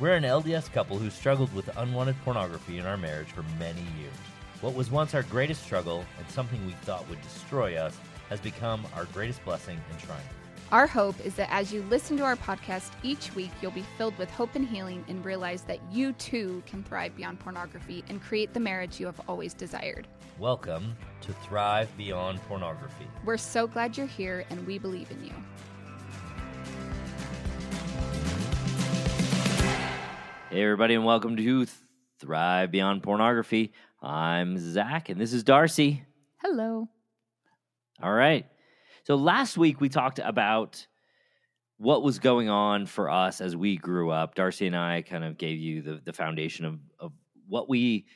We're an LDS couple who struggled with unwanted pornography in our marriage for many years. What was once our greatest struggle and something we thought would destroy us has become our greatest blessing and triumph. Our hope is that as you listen to our podcast each week, you'll be filled with hope and healing and realize that you too can thrive beyond pornography and create the marriage you have always desired. Welcome to Thrive Beyond Pornography. We're so glad you're here and we believe in you. Hey, everybody, and welcome to Thrive Beyond Pornography. I'm Zach, and this is Darcy. Hello. All right. So last week we talked about what was going on for us as we grew up. Darcy and I kind of gave you the, the foundation of, of what we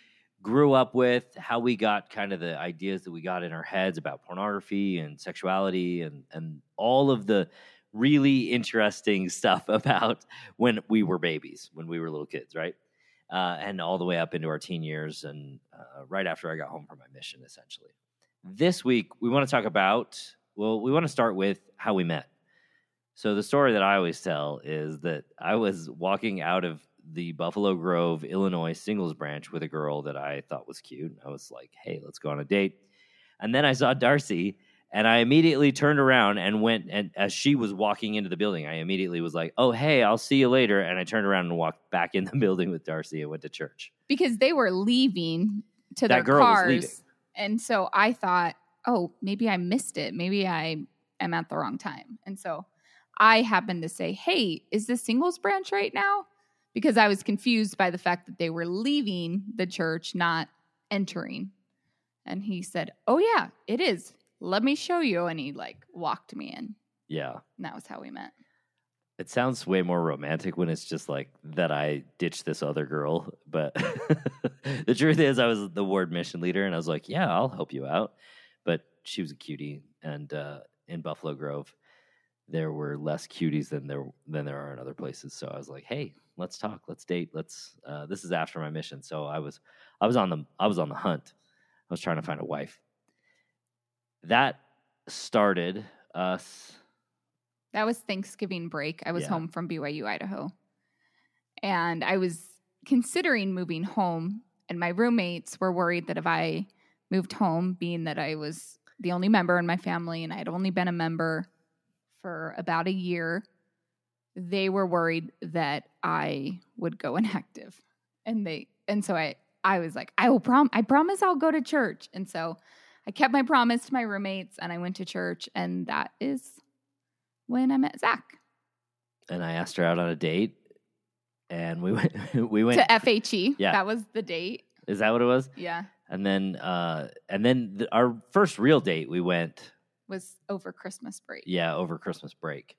grew up with, how we got kind of the ideas that we got in our heads about pornography and sexuality and, and all of the really interesting stuff about when we were babies, when we were little kids, right? Uh, and all the way up into our teen years and uh, right after I got home from my mission, essentially. This week, we want to talk about well, we want to start with how we met. So the story that I always tell is that I was walking out of the Buffalo Grove, Illinois singles branch with a girl that I thought was cute. I was like, "Hey, let's go on a date." And then I saw Darcy, and I immediately turned around and went. And as she was walking into the building, I immediately was like, "Oh, hey, I'll see you later." And I turned around and walked back in the building with Darcy and went to church because they were leaving to That their girl was leaving. cars, and so I thought, oh, maybe I missed it. Maybe I am at the wrong time, and so I happened to say, "Hey, is this singles branch right now?" Because I was confused by the fact that they were leaving the church, not entering. And he said, "Oh yeah, it is. Let me show you." And he like walked me in. Yeah. And that was how we met. It sounds way more romantic when it's just like that I ditched this other girl. But the truth is, I was the ward mission leader and I was like, yeah, I'll help you out. But she was a cutie. And uh, in Buffalo Grove, there were less cuties than there than there are in other places. So I was like, hey, let's talk, let's date, let's. Uh, this is after my mission, so I was I was on the I was on the hunt. I was trying to find a wife. That started us That was Thanksgiving break. I was Yeah. home from BYU, Idaho. And I was considering moving home, and my roommates were worried that if I moved home, being that I was the only member in my family and I had only been a member for about a year, they were worried that I would go inactive. And they and so I I was like, I will prom I promise I'll go to church. And so I kept my promise to my roommates and I went to church and that is when I met Zach and I asked her out on a date, and we went. we went. to FHE. Yeah. That was the date. is that what it was? Yeah. And then, uh, and then the, our first real date, we went. Was over Christmas break. Yeah, over Christmas break,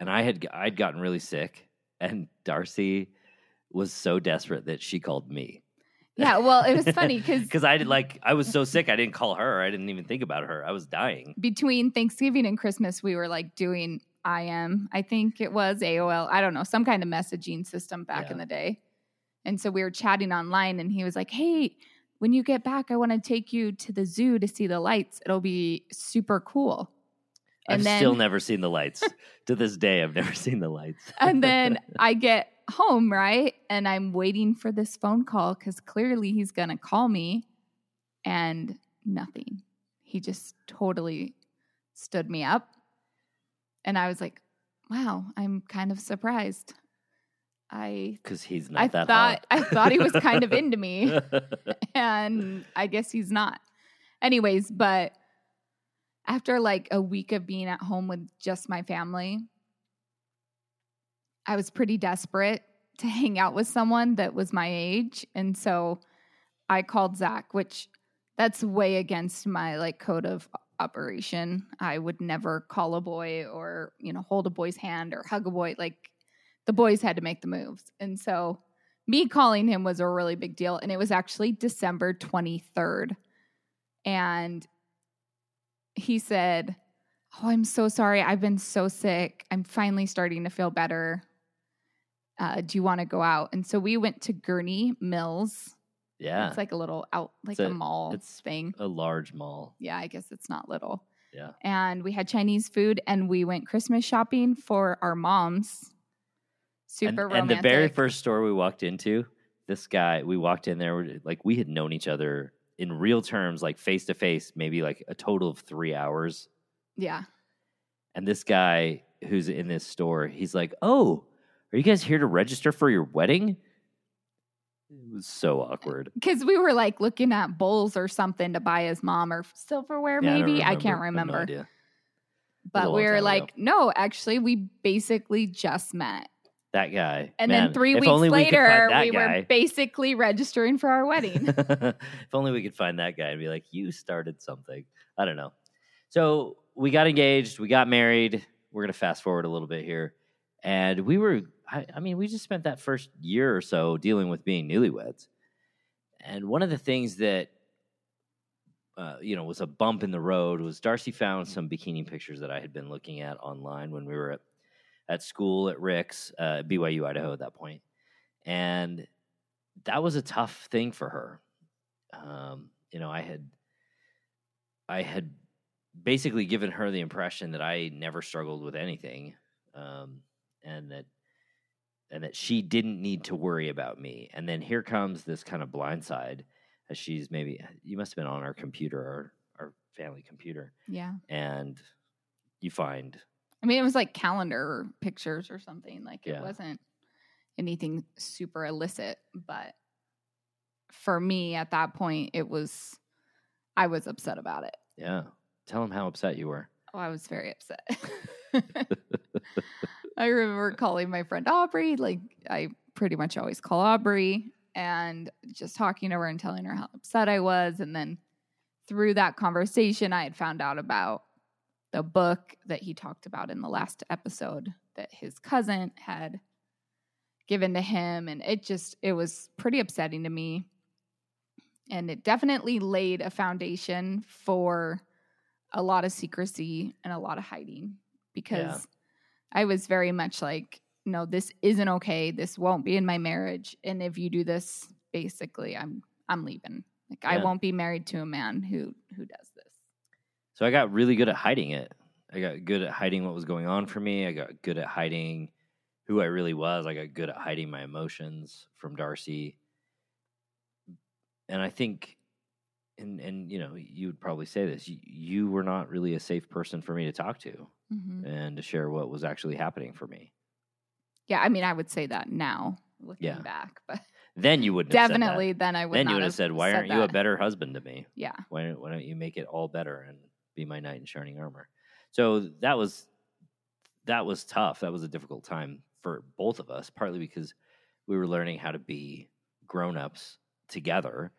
and I had I'd gotten really sick, and Darcy was so desperate that she called me. Yeah. Well, it was funny because because I did like I was so sick I didn't call her. I didn't even think about her. I was dying. between Thanksgiving and Christmas, we were like doing IM. I think it was AOL. I don't know, some kind of messaging system back in the day. And so we were chatting online, and he was like, Hey, when you get back, I want to take you to the zoo to see the lights. It'll be super cool. I've then, still never seen the lights. to this day, I've never seen the lights. and then I get home, right? And I'm waiting for this phone call because clearly he's going to call me and nothing. He just totally stood me up. And I was like, wow, I'm kind of surprised. I because he's not I that thought. I thought he was kind of into me and I guess he's not. Anyways, but after like a week of being at home with just my family, I was pretty desperate to hang out with someone that was my age. And so I called Zach, which that's way against my like code of operation. I would never call a boy or, you know, hold a boy's hand or hug a boy. Like the boys had to make the moves. And so me calling him was a really big deal. And it was actually December 23rd. And he said, Oh, I'm so sorry. I've been so sick. I'm finally starting to feel better. Uh, do you want to go out? And so we went to Gurnee Mills. Yeah. It's like a little out, like a, a- mall it's- thing. a large mall. Yeah, I guess it's not little. Yeah. And we had Chinese food and we went Christmas shopping for our moms. Super and, romantic. and the very first store we walked into, this guy, we walked in there, like we had known each other in real terms, like face to face, maybe like a total of three hours. Yeah. And this guy who's in this store, he's like, "Oh, are you guys here to register for your wedding?" It was so awkward. Because we were like looking at bowls or something to buy his mom or silverware, Yeah, maybe. I can't I no remember. but we were time ago. like, no, actually, we basically just met. That guy. And Man, then three weeks only we later, we were basically registering for our wedding. if only we could find that guy and be like, you started something. I don't know. So we got engaged, we got married. We're going to fast forward a little bit here. And we were, I, I mean, we just spent that first year or so dealing with being newlyweds. And one of the things that, uh, you know, was a bump in the road was Darcy found some bikini pictures that I had been looking at online when we were at, at school at Ricks, uh, BYU, Idaho at that point. And that was a tough thing for her. Um, you know, I had, I had basically given her the impression that I never struggled with anything, um, and that, and that she didn't need to worry about me. And then here comes this kind of blindside, as uh, she's maybe uh, you must have been on our computer, our our family computer, yeah. and you find I mean, it was like calendar pictures or something. Like Yeah. it wasn't anything super illicit. But for me at that point, it was, I was upset about it. yeah. Tell him how upset you were. Oh, I was very upset. I remember calling my friend Aubrey, like I pretty much always call Aubrey, and just talking to her and telling her how upset I was. And then through that conversation, I had found out about the book that he talked about in the last episode that his cousin had given to him. And it just, it was pretty upsetting to me. And it definitely laid a foundation for a lot of secrecy and a lot of hiding because I was very much like, no, this isn't okay. This won't be in my marriage. And if you do this, basically, I'm I'm leaving. Like I won't be married to a man who who does this. So I got really good at hiding it. I got good at hiding what was going on for me. I got good at hiding who I really was. I got good at hiding my emotions from Darcy. And I think and and you know, you would probably say this. You, you were not really a safe person for me to talk to Mhm. and to share what was actually happening for me. Yeah, I mean, I would say that now, looking Yeah. back, but Then you wouldn't have said that. definitely then I would. Then you would have said, "Why aren't you a better husband to me?" Yeah, why why don't you make it all better and be my knight in shining armor so that was that was tough that was a difficult time for both of us partly because we were learning how to be grown-ups together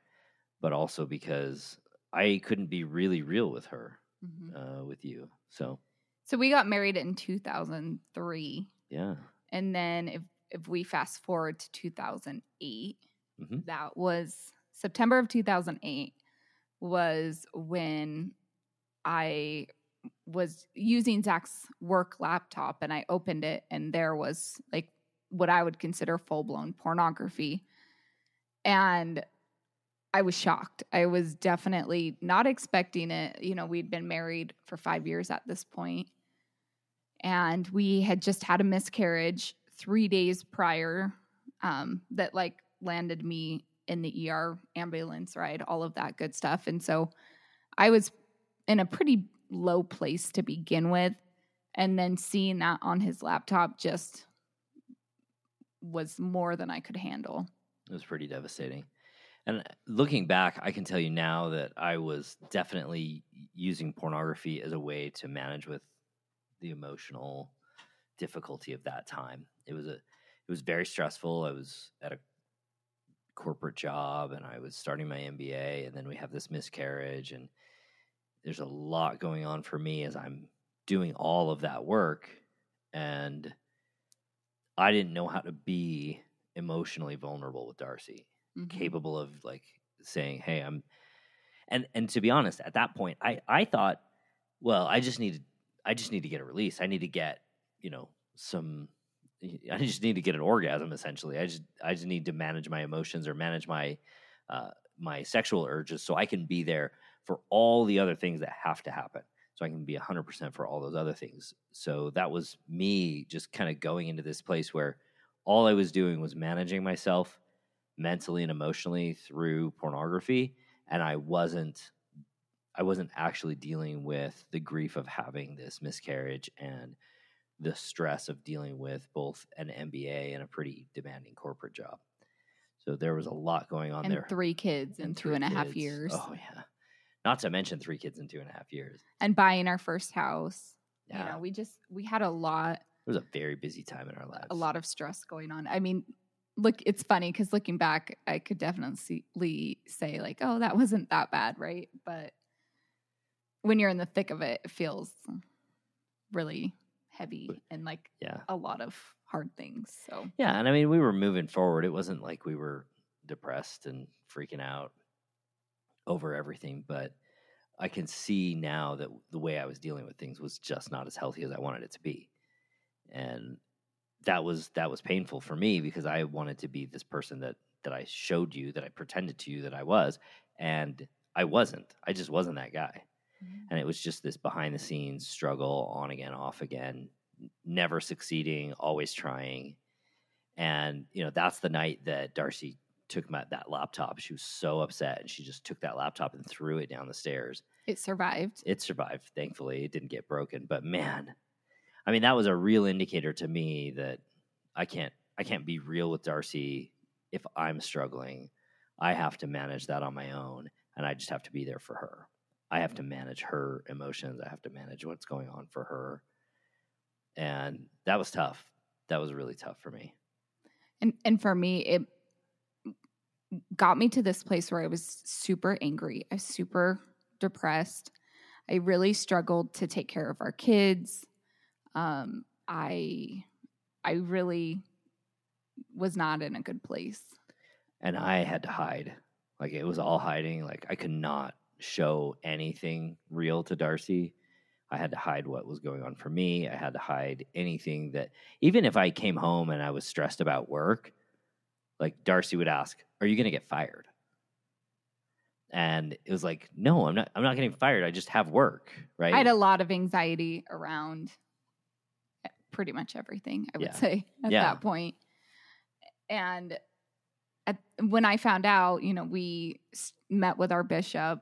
but also because i couldn't be really real with her Mhm. uh, with you so So we got married in 2003, yeah and then if if we fast forward to 2008, Mhm. that was September of 2008 was when I was using Zach's work laptop and I opened it and there was like what I would consider full blown pornography. And I was shocked. I was definitely not expecting it. You know, we'd been married for five years at this point, and we had just had a miscarriage three days prior um, that like landed me in the ER ambulance ride, all of that good stuff. And so I was in a pretty low place to begin with. And then seeing that on his laptop just was more than I could handle. It was pretty devastating. And looking back, I can tell you now that I was definitely using pornography as a way to manage with the emotional difficulty of that time. It was a it was very stressful. I was at a corporate job and I was starting my MBA and then we have this miscarriage and there's a lot going on for me as I'm doing all of that work and I didn't know how to be emotionally vulnerable with Darcy, Mhm. capable of like saying, "Hey, I'm," and and to be honest, at that point, I I thought, well, I just need I just need to get a release. I need to get you know some. I just need to get an orgasm. Essentially, I just I just need to manage my emotions or manage my uh, my sexual urges so I can be there for all the other things that have to happen. So I can be 100% for all those other things. So that was me just kind of going into this place where all I was doing was managing myself mentally and emotionally through pornography and I wasn't I wasn't actually dealing with the grief of having this miscarriage and the stress of dealing with both an MBA and a pretty demanding corporate job. So there was a lot going on and there. three kids in two and a half kids. years, Oh yeah. Not to mention three kids in two and a half years. and buying our first house. Yeah. You know, we just we had a lot It was a very busy time in our lives. a lot of stress going on. I mean, look, it's funny because looking back, I could definitely say like, oh, that wasn't that bad, right? But when you're in the thick of it, it feels really heavy and like Yeah. a lot of hard things. So Yeah, and I mean we were moving forward. It wasn't like we were depressed and freaking out over everything, but I can see now that the way I was dealing with things was just not as healthy as I wanted it to be. And that was that was painful for me because I wanted to be this person that that I showed you that I pretended to you that I was and I wasn't. I just wasn't that guy. Mm-hmm. and it was just this behind the scenes struggle on again off again never succeeding always trying and you know that's the night that darcy took my, that laptop she was so upset and she just took that laptop and threw it down the stairs it survived. it survived thankfully it didn't get broken but man i mean that was a real indicator to me that i can't i can't be real with darcy if i'm struggling i have to manage that on my own and i just have to be there for her i have to manage her emotions i have to manage what's going on for her and that was tough that was really tough for me And and for me, it got me to this place where I was super angry. I was super depressed. I really struggled to take care of our kids. Um, I I really was not in a good place. and I had to hide. Like it was all hiding. Like I could not show anything real to Darcy. I had to hide what was going on for me. I had to hide anything that even if I came home and I was stressed about work, like Darcy would ask, "Are you going to get fired?" And it was like, "No, I'm not I'm not getting fired. I just have work." Right? I had a lot of anxiety around pretty much everything, I would Yeah. say, at Yeah. that point. And at, when I found out, you know, we met with our bishop,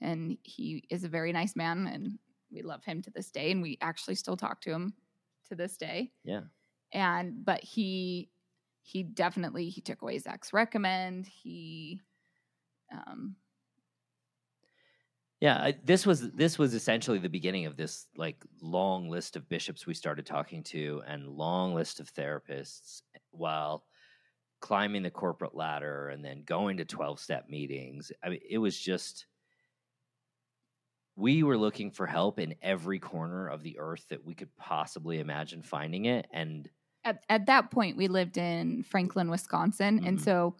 and he is a very nice man, and we love him to this day, and we actually still talk to him to this day. yeah. And but he he definitely he took away Zach's recommend. He um Yeah, I, this was this was essentially the beginning of this like long list of bishops we started talking to and long list of therapists while climbing the corporate ladder and then going to 12 step meetings. I mean, it was just we were looking for help in every corner of the earth that we could possibly imagine finding it and at, at that point we lived in franklin wisconsin and Mhm. so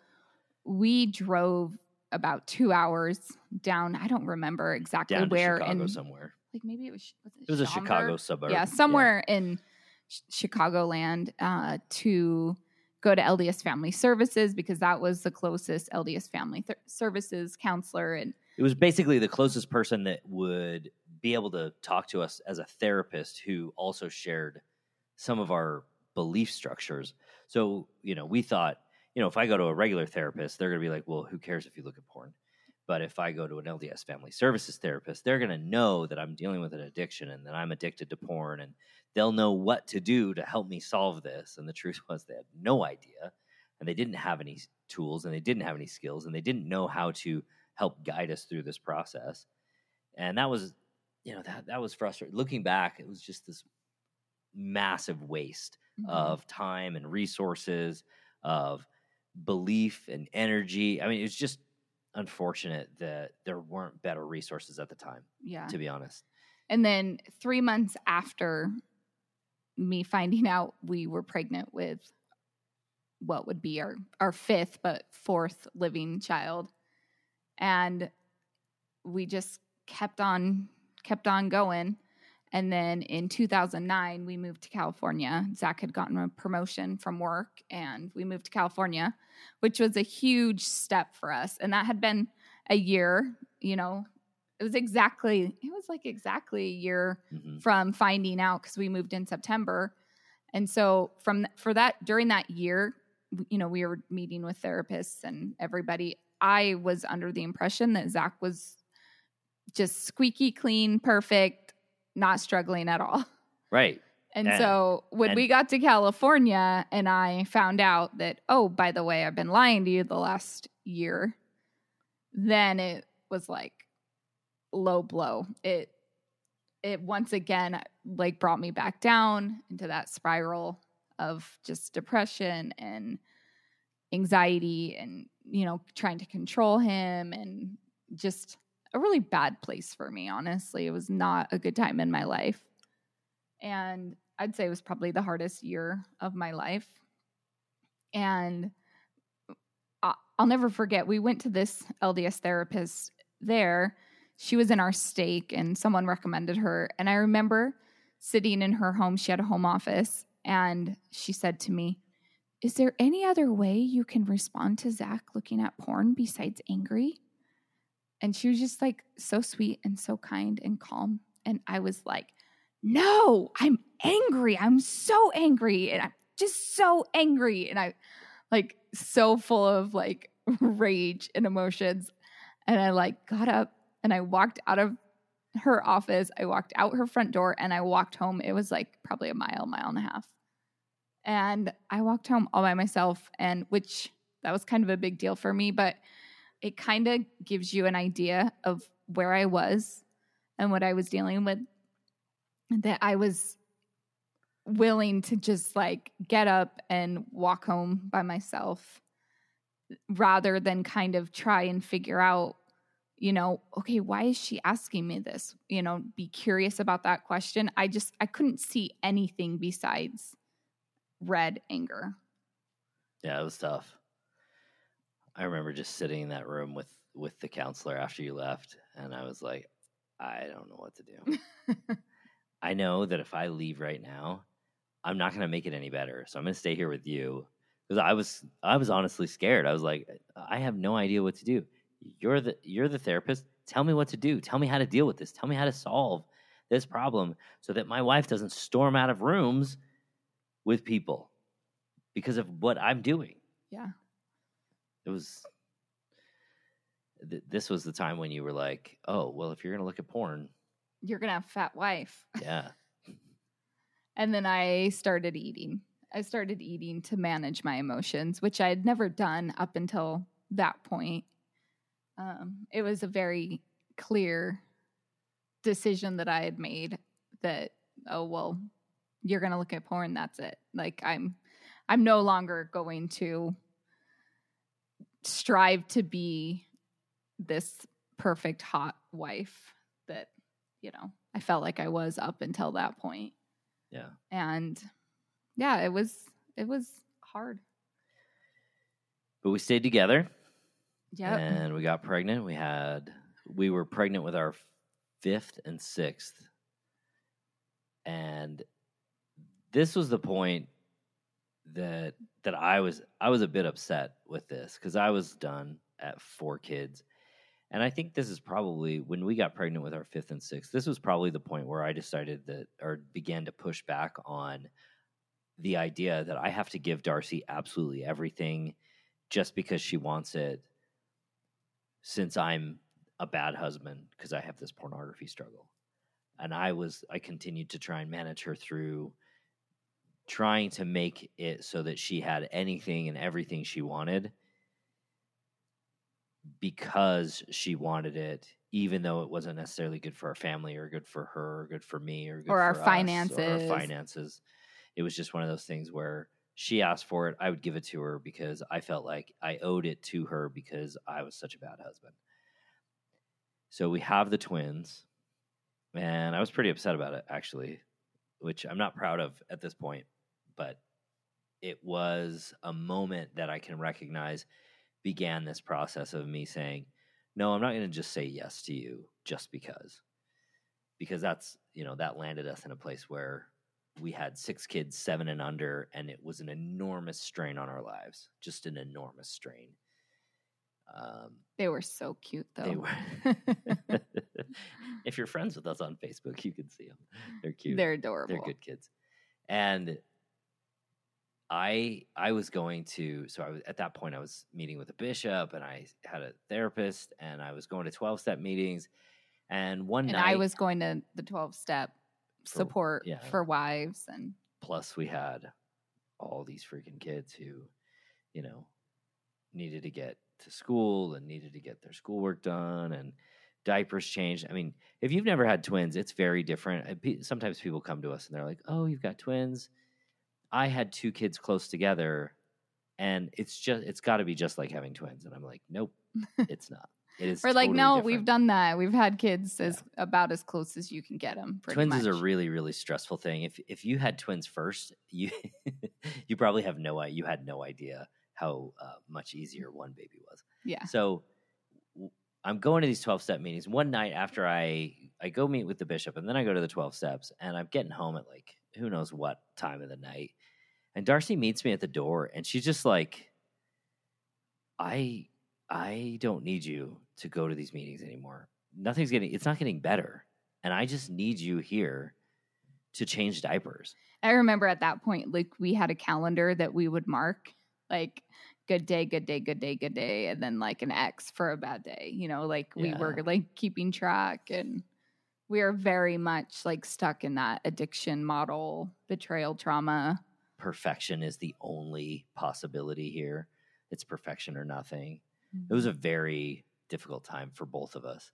we drove about two hours down i don't remember exactly down where Chicago in somewhere. like maybe it was was it, It was a Chicago suburb. yeah somewhere in Ch- chicagoland uh, to go to lds family services because that was the closest lds family th- services counselor and It was basically the closest person that would be able to talk to us as a therapist who also shared some of our belief structures. So, you know, we thought, you know, if I go to a regular therapist, they're going to be like, well, who cares if you look at porn? But if I go to an LDS family services therapist, they're going to know that I'm dealing with an addiction and that I'm addicted to porn and they'll know what to do to help me solve this. And the truth was they had no idea and they didn't have any tools and they didn't have any skills and they didn't know how to help guide us through this process. And that was, you know, that that was frustrating. Looking back, it was just this massive waste Mhm. of time and resources, of belief and energy. I mean, it's just unfortunate that there weren't better resources at the time, yeah to be honest. And then three months after me finding out we were pregnant with what would be our our fifth but fourth living child and we just kept on kept on going and then in 2009 we moved to california zach had gotten a promotion from work and we moved to california which was a huge step for us and that had been a year you know it was exactly it was like exactly a year Mhm. from finding out because we moved in September. And so from for that during that year, you know, we were meeting with therapists and everybody. I was under the impression that Zach was just squeaky clean, perfect, not struggling at all. Right. And And- so when and- we got to California and I found out that, oh, by the way, I've been lying to you the last year, then it was like low blow. It it once again like brought me back down into that spiral of just depression and anxiety and you know trying to control him and just a really bad place for me honestly it was not a good time in my life and I'd say it was probably the hardest year of my life. And I'll never forget, we went to this LDS therapist there. She was in our stake, and someone recommended her. And I remember sitting in her home, she had a home office, and she said to me, Is there any other way you can respond to Zach looking at porn besides angry? And she was just like so sweet and so kind and calm. And I was like, no, I'm angry. I'm so angry. And I'm just so angry. And I like so full of like rage and emotions. And I like got up and I walked out of her office. I walked out her front door and I walked home. It was like probably a mile, mile and a half. And I walked home all by myself, and which that was kind of a big deal for me, but it kind of gives you an idea of where I was and what I was dealing with that I was willing to just like get up and walk home by myself rather than kind of try and figure out, you know, okay, why is she asking me this? You know, be curious about that question. I just, I couldn't see anything besides red anger. Yeah, it was tough. I remember just sitting in that room with with the counselor after you left, and I was like, I don't know what to do. I know that if I leave right now, I'm not going to make it any better. So I'm going to stay here with you because I was I was honestly scared. I was like, I have no idea what to do. You're the you're the therapist. Tell me what to do. Tell me how to deal with this. Tell me how to solve this problem so that my wife doesn't storm out of rooms with people because of what I'm doing. Yeah. It was th- this was the time when you were like, "Oh, well, if you're going to look at porn, You're going to have a fat wife. yeah." And then I started eating. I started eating to manage my emotions, which I had never done up until that point. Um, it was a very clear decision that I had made that, oh, well, you're going to look at porn. That's it. Like I'm, I'm no longer going to strive to be this perfect hot wife that, you know, I felt like I was up until that point Yeah. and yeah it was it was hard But we stayed together yeah and we got pregnant. We had we were pregnant with our fifth and sixth. And this was the point that that I was I was a bit upset with this cuz I was done at four kids. And I think this is probably when we got pregnant with our fifth and sixth, this was probably the point where I decided that or began to push back on the idea that I have to give Darcy absolutely everything just because she wants it since I'm a bad husband because I have this pornography struggle. And I was I continued to try and manage her through trying to make it so that she had anything and everything she wanted because she wanted it even though it wasn't necessarily good for our family or good for her or good for me or good Or our finances. or our finances. It was just one of those things where she asked for it i would give it to her because i felt like i owed it to her because i was such a bad husband. So we have the twins and i was pretty upset about it actually which I'm not proud of at this point, but it was a moment that I can recognize began this process of me saying, no, I'm not going to just say yes to you just because. Because that's, you know, that landed us in a place where we had six kids, seven and under, and it was an enormous strain on our lives, just an enormous strain. Um, they were so cute, though. They were. if you're friends with us on Facebook, you can see them. They're cute. They're adorable. They're good kids. And I I was going to so I was at that point I was meeting with a bishop and I had a therapist and I was going to 12 step meetings and one and night I was going to the 12 step support yeah. for wives and plus we had all these freaking kids who you know needed to get to school and needed to get their schoolwork done and diapers changed. I mean, if you've never had twins, it's very different. Sometimes people come to us and they're like, "Oh, you've got twins." I had two kids close together, and it's just it's got to be just like having twins. And I'm like, nope, it's not. It is. We're like, no, different. we've done that. We've had kids as about as close as you can get them. Twins much. is a really really stressful thing. If if you had twins first, you you probably have no you had no idea how uh, much easier one baby was. Yeah. So I'm going to these 12 step meetings. One night after I I go meet with the bishop and then I go to the 12 steps and I'm getting home at like who knows what time of the night. And Darcy meets me at the door and she's just like, I I don't need you to go to these meetings anymore. Nothing's getting it's not getting better. And I just need you here to change diapers. I remember at that point, like we had a calendar that we would mark like good day, good day, good day, good day, and then like an X for a bad day. You know, like we yeah. were like keeping track and we are very much like stuck in that addiction model, betrayal trauma. Perfection is the only possibility here. It's perfection or nothing. Mm-hmm. It was a mm-hmm. very difficult time for both of us.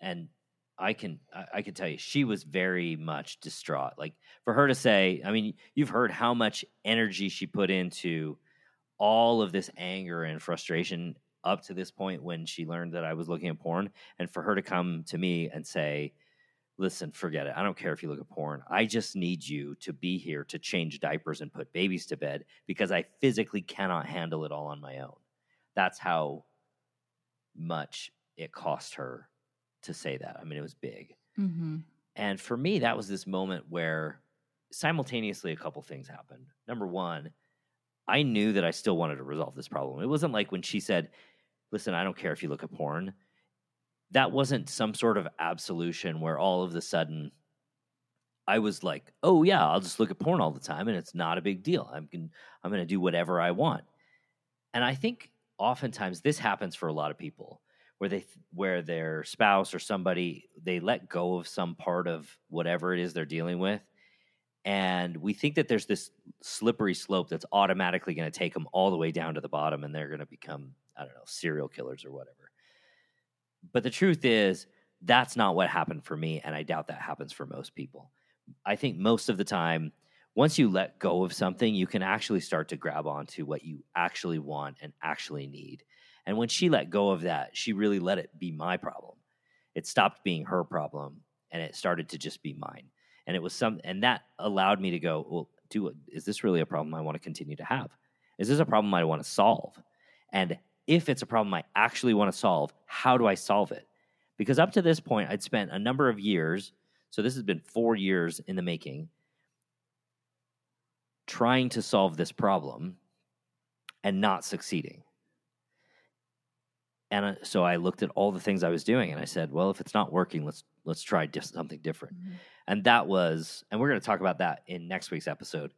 And I can I can tell you she was very much distraught. Like for her to say, I mean, you've heard how much energy she put into all of this anger and frustration up to this point when she learned that I was looking at porn and for her to come to me and say, listen, forget it. I don't care if you look at porn. I just need you to be here to change diapers and put babies to bed because I physically cannot handle it all on my own. That's how much it cost her to say that. I mean, it was big. Mm-hmm. And for me, that was this moment where simultaneously a couple things happened. Number one, I knew that I still wanted to resolve this problem. It wasn't like when she said, listen, I don't care if you look at porn that wasn't some sort of absolution where all of a sudden I was like, "Oh yeah, I'll just look at porn all the time and it's not a big deal. I'm I'm going to do whatever I want." And I think oftentimes this happens for a lot of people where they where their spouse or somebody they let go of some part of whatever it is they're dealing with and we think that there's this slippery slope that's automatically going to take them all the way down to the bottom and they're going to become I don't know, serial killers or whatever. But the truth is, that's not what happened for me. And I doubt that happens for most people. I think most of the time, once you let go of something, you can actually start to grab onto what you actually want and actually need. And when she let go of that, she really let it be my problem. It stopped being her problem and it started to just be mine. And it was some, and that allowed me to go, well, do is this really a problem I want to continue to have? Is this a problem I want to solve? And if it's a problem I actually want to solve, how do I solve it? Because up to this point, I'd spent a number of years, so this has been four years in the making, trying to solve this problem and not succeeding. And uh, so I looked at all the things I was doing and I said, well, if it's not working, let's let's try something different. Mm-hmm. And that was, and we're going to talk about that in next week's episode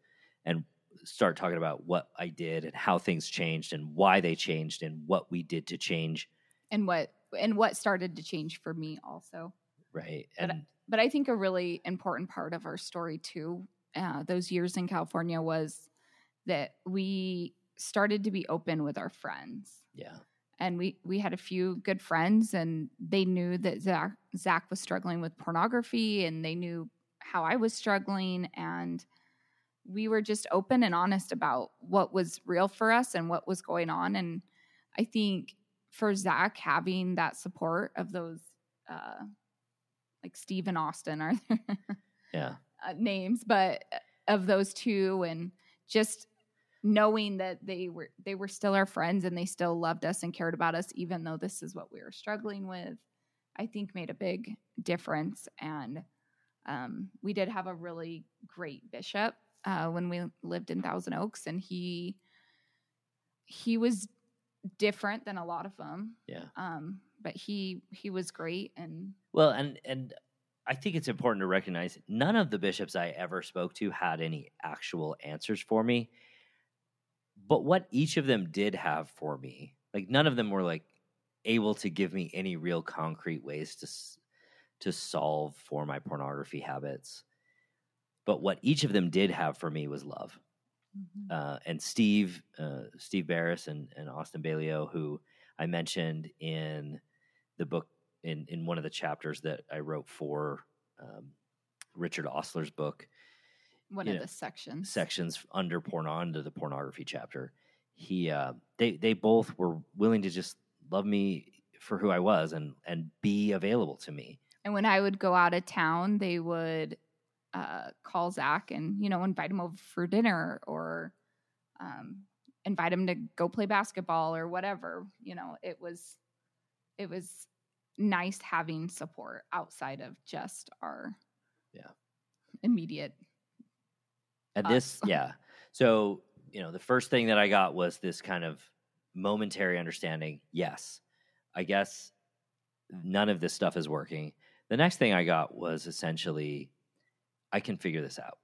and start talking about what I did and how things changed and why they changed and what we did to change and what and what started to change for me also. Right. And but, but I think a really important part of our story too, uh, those years in California was that we started to be open with our friends. Yeah. And we we had a few good friends, and they knew that Zach Zach was struggling with pornography, and they knew how I was struggling, and we were just open and honest about what was real for us and what was going on. And I think for Zach, having that support of those, uh, like Steve and Austin are yeah. uh, names, but of those two, and just knowing that they were they were still our friends and they still loved us and cared about us, even though this is what we were struggling with, I think made a big difference. And um, we did have a really great bishop uh, when we lived in Thousand Oaks, and he he was different than a lot of them. Yeah. Um, but he he was great, and Well, and and I think it's important to recognize none of the bishops I ever spoke to had any actual answers for me. But what each of them did have for me, like none of them were like able to give me any real concrete ways to to solve for my pornography habits. But what each of them did have for me was love. Uh, and Steve, uh, Steve Barris and, and Austin Balio, who I mentioned in the book in, in one of the chapters that I wrote for um, Richard Ostler's book, one of know, the sections. sections under porn under the pornography chapter. He uh, they they both were willing to just love me for who I was and and be available to me. And when I would go out of town, they would uh, call Zach and you know invite him over for dinner or um, invite him to go play basketball or whatever. You know, it was it was nice having support outside of just our Yeah. immediate. And this, yeah. So, you know, the first thing that I got was this kind of momentary understanding. Yes, I guess none of this stuff is working. The next thing I got was essentially, I can figure this out.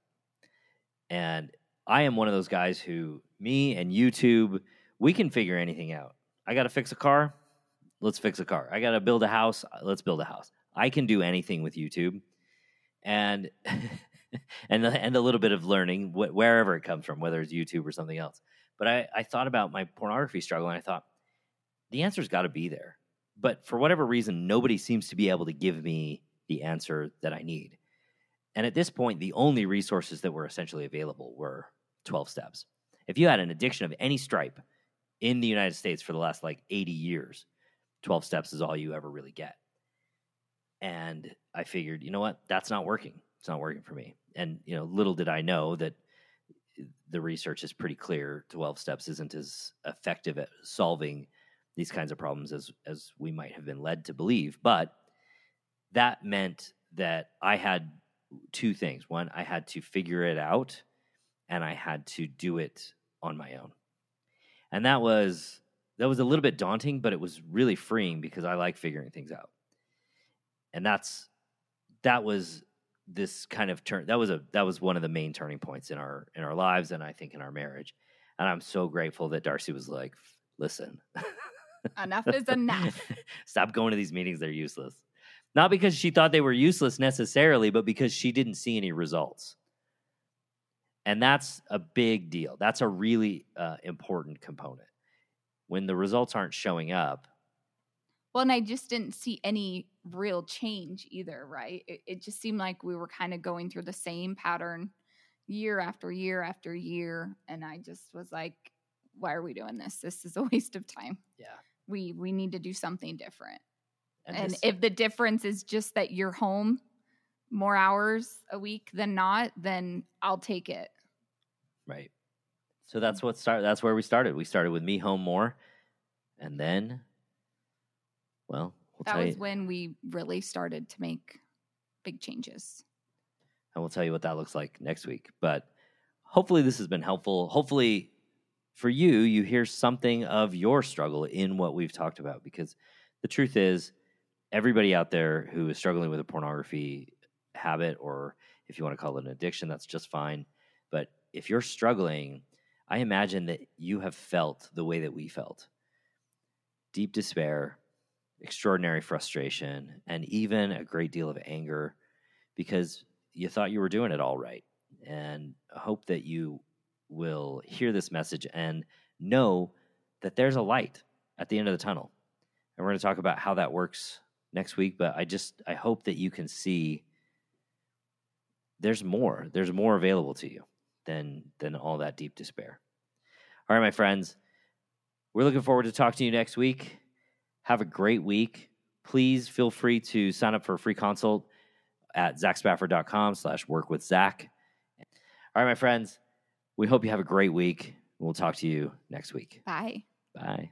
And I am one of those guys who, me and YouTube, we can figure anything out. I got to fix a car. Let's fix a car. I got to build a house. Uh, let's build a house. I can do anything with YouTube. And and and a little bit of learning wh- wherever it comes from, whether it's YouTube or something else. But I, I thought about my pornography struggle, and I thought the answer's got to be there. But for whatever reason, nobody seems to be able to give me the answer that I need. And at this point, the only resources that were essentially available were 12 steps. If you had an addiction of any stripe in the United States for the last like 80 years, 12 steps is all you ever really get. And I figured, you know what? That's not working. It's not working for me. And, you know, little did I know that the research is pretty clear 12 steps isn't as effective at solving these kinds of problems as as we might have been led to believe but that meant that i had two things. One i had to figure it out and i had to do it on my own. And that was that was a little bit daunting but it was really freeing because i like figuring things out. And that's that was this kind of turn that was a that was one of the main turning points in our in our lives and i think in our marriage. And i'm so grateful that darcy was like listen. Enough is enough. stop going to these meetings they're useless not because she thought they were useless necessarily but because she didn't see any results and that's a big deal that's a really uh, important component when the results aren't showing up Well, and I just didn't see any real change either, right? It, it just seemed like we were kind of going through the same pattern year after year after year. And I just was like, why are we doing this? This is a waste of time. yeah We we need to do something different. And, And, this- if the difference is just that you're home more hours a week than not, then I'll take it. Right. So that's what start. That's where we started. We started with me home more, and then, well, we'll That tell was you, when we really started to make big changes. and we'll tell you what that looks like next week. But hopefully, this has been helpful. Hopefully, for you, you hear something of your struggle in what we've talked about. Because the truth is, everybody out there who is struggling with a pornography habit, or if you want to call it an addiction, that's just fine. But if you're struggling, I imagine that you have felt the way that we felt deep despair, extraordinary frustration, and even a great deal of anger because you thought you were doing it all right. And I hope that you will hear this message and know that there's a light at the end of the tunnel. And we're going to talk about how that works next week, but I just I hope that you can see there's more. There's more available to you than than all that deep despair. All right, my friends. We're looking forward to talking to you next week. Have a great week. Please feel free to sign up for a free consult at zachspafford.com slash work with Zach. All right, my friends, we hope you have a great week. We'll talk to you next week. Bye. Bye.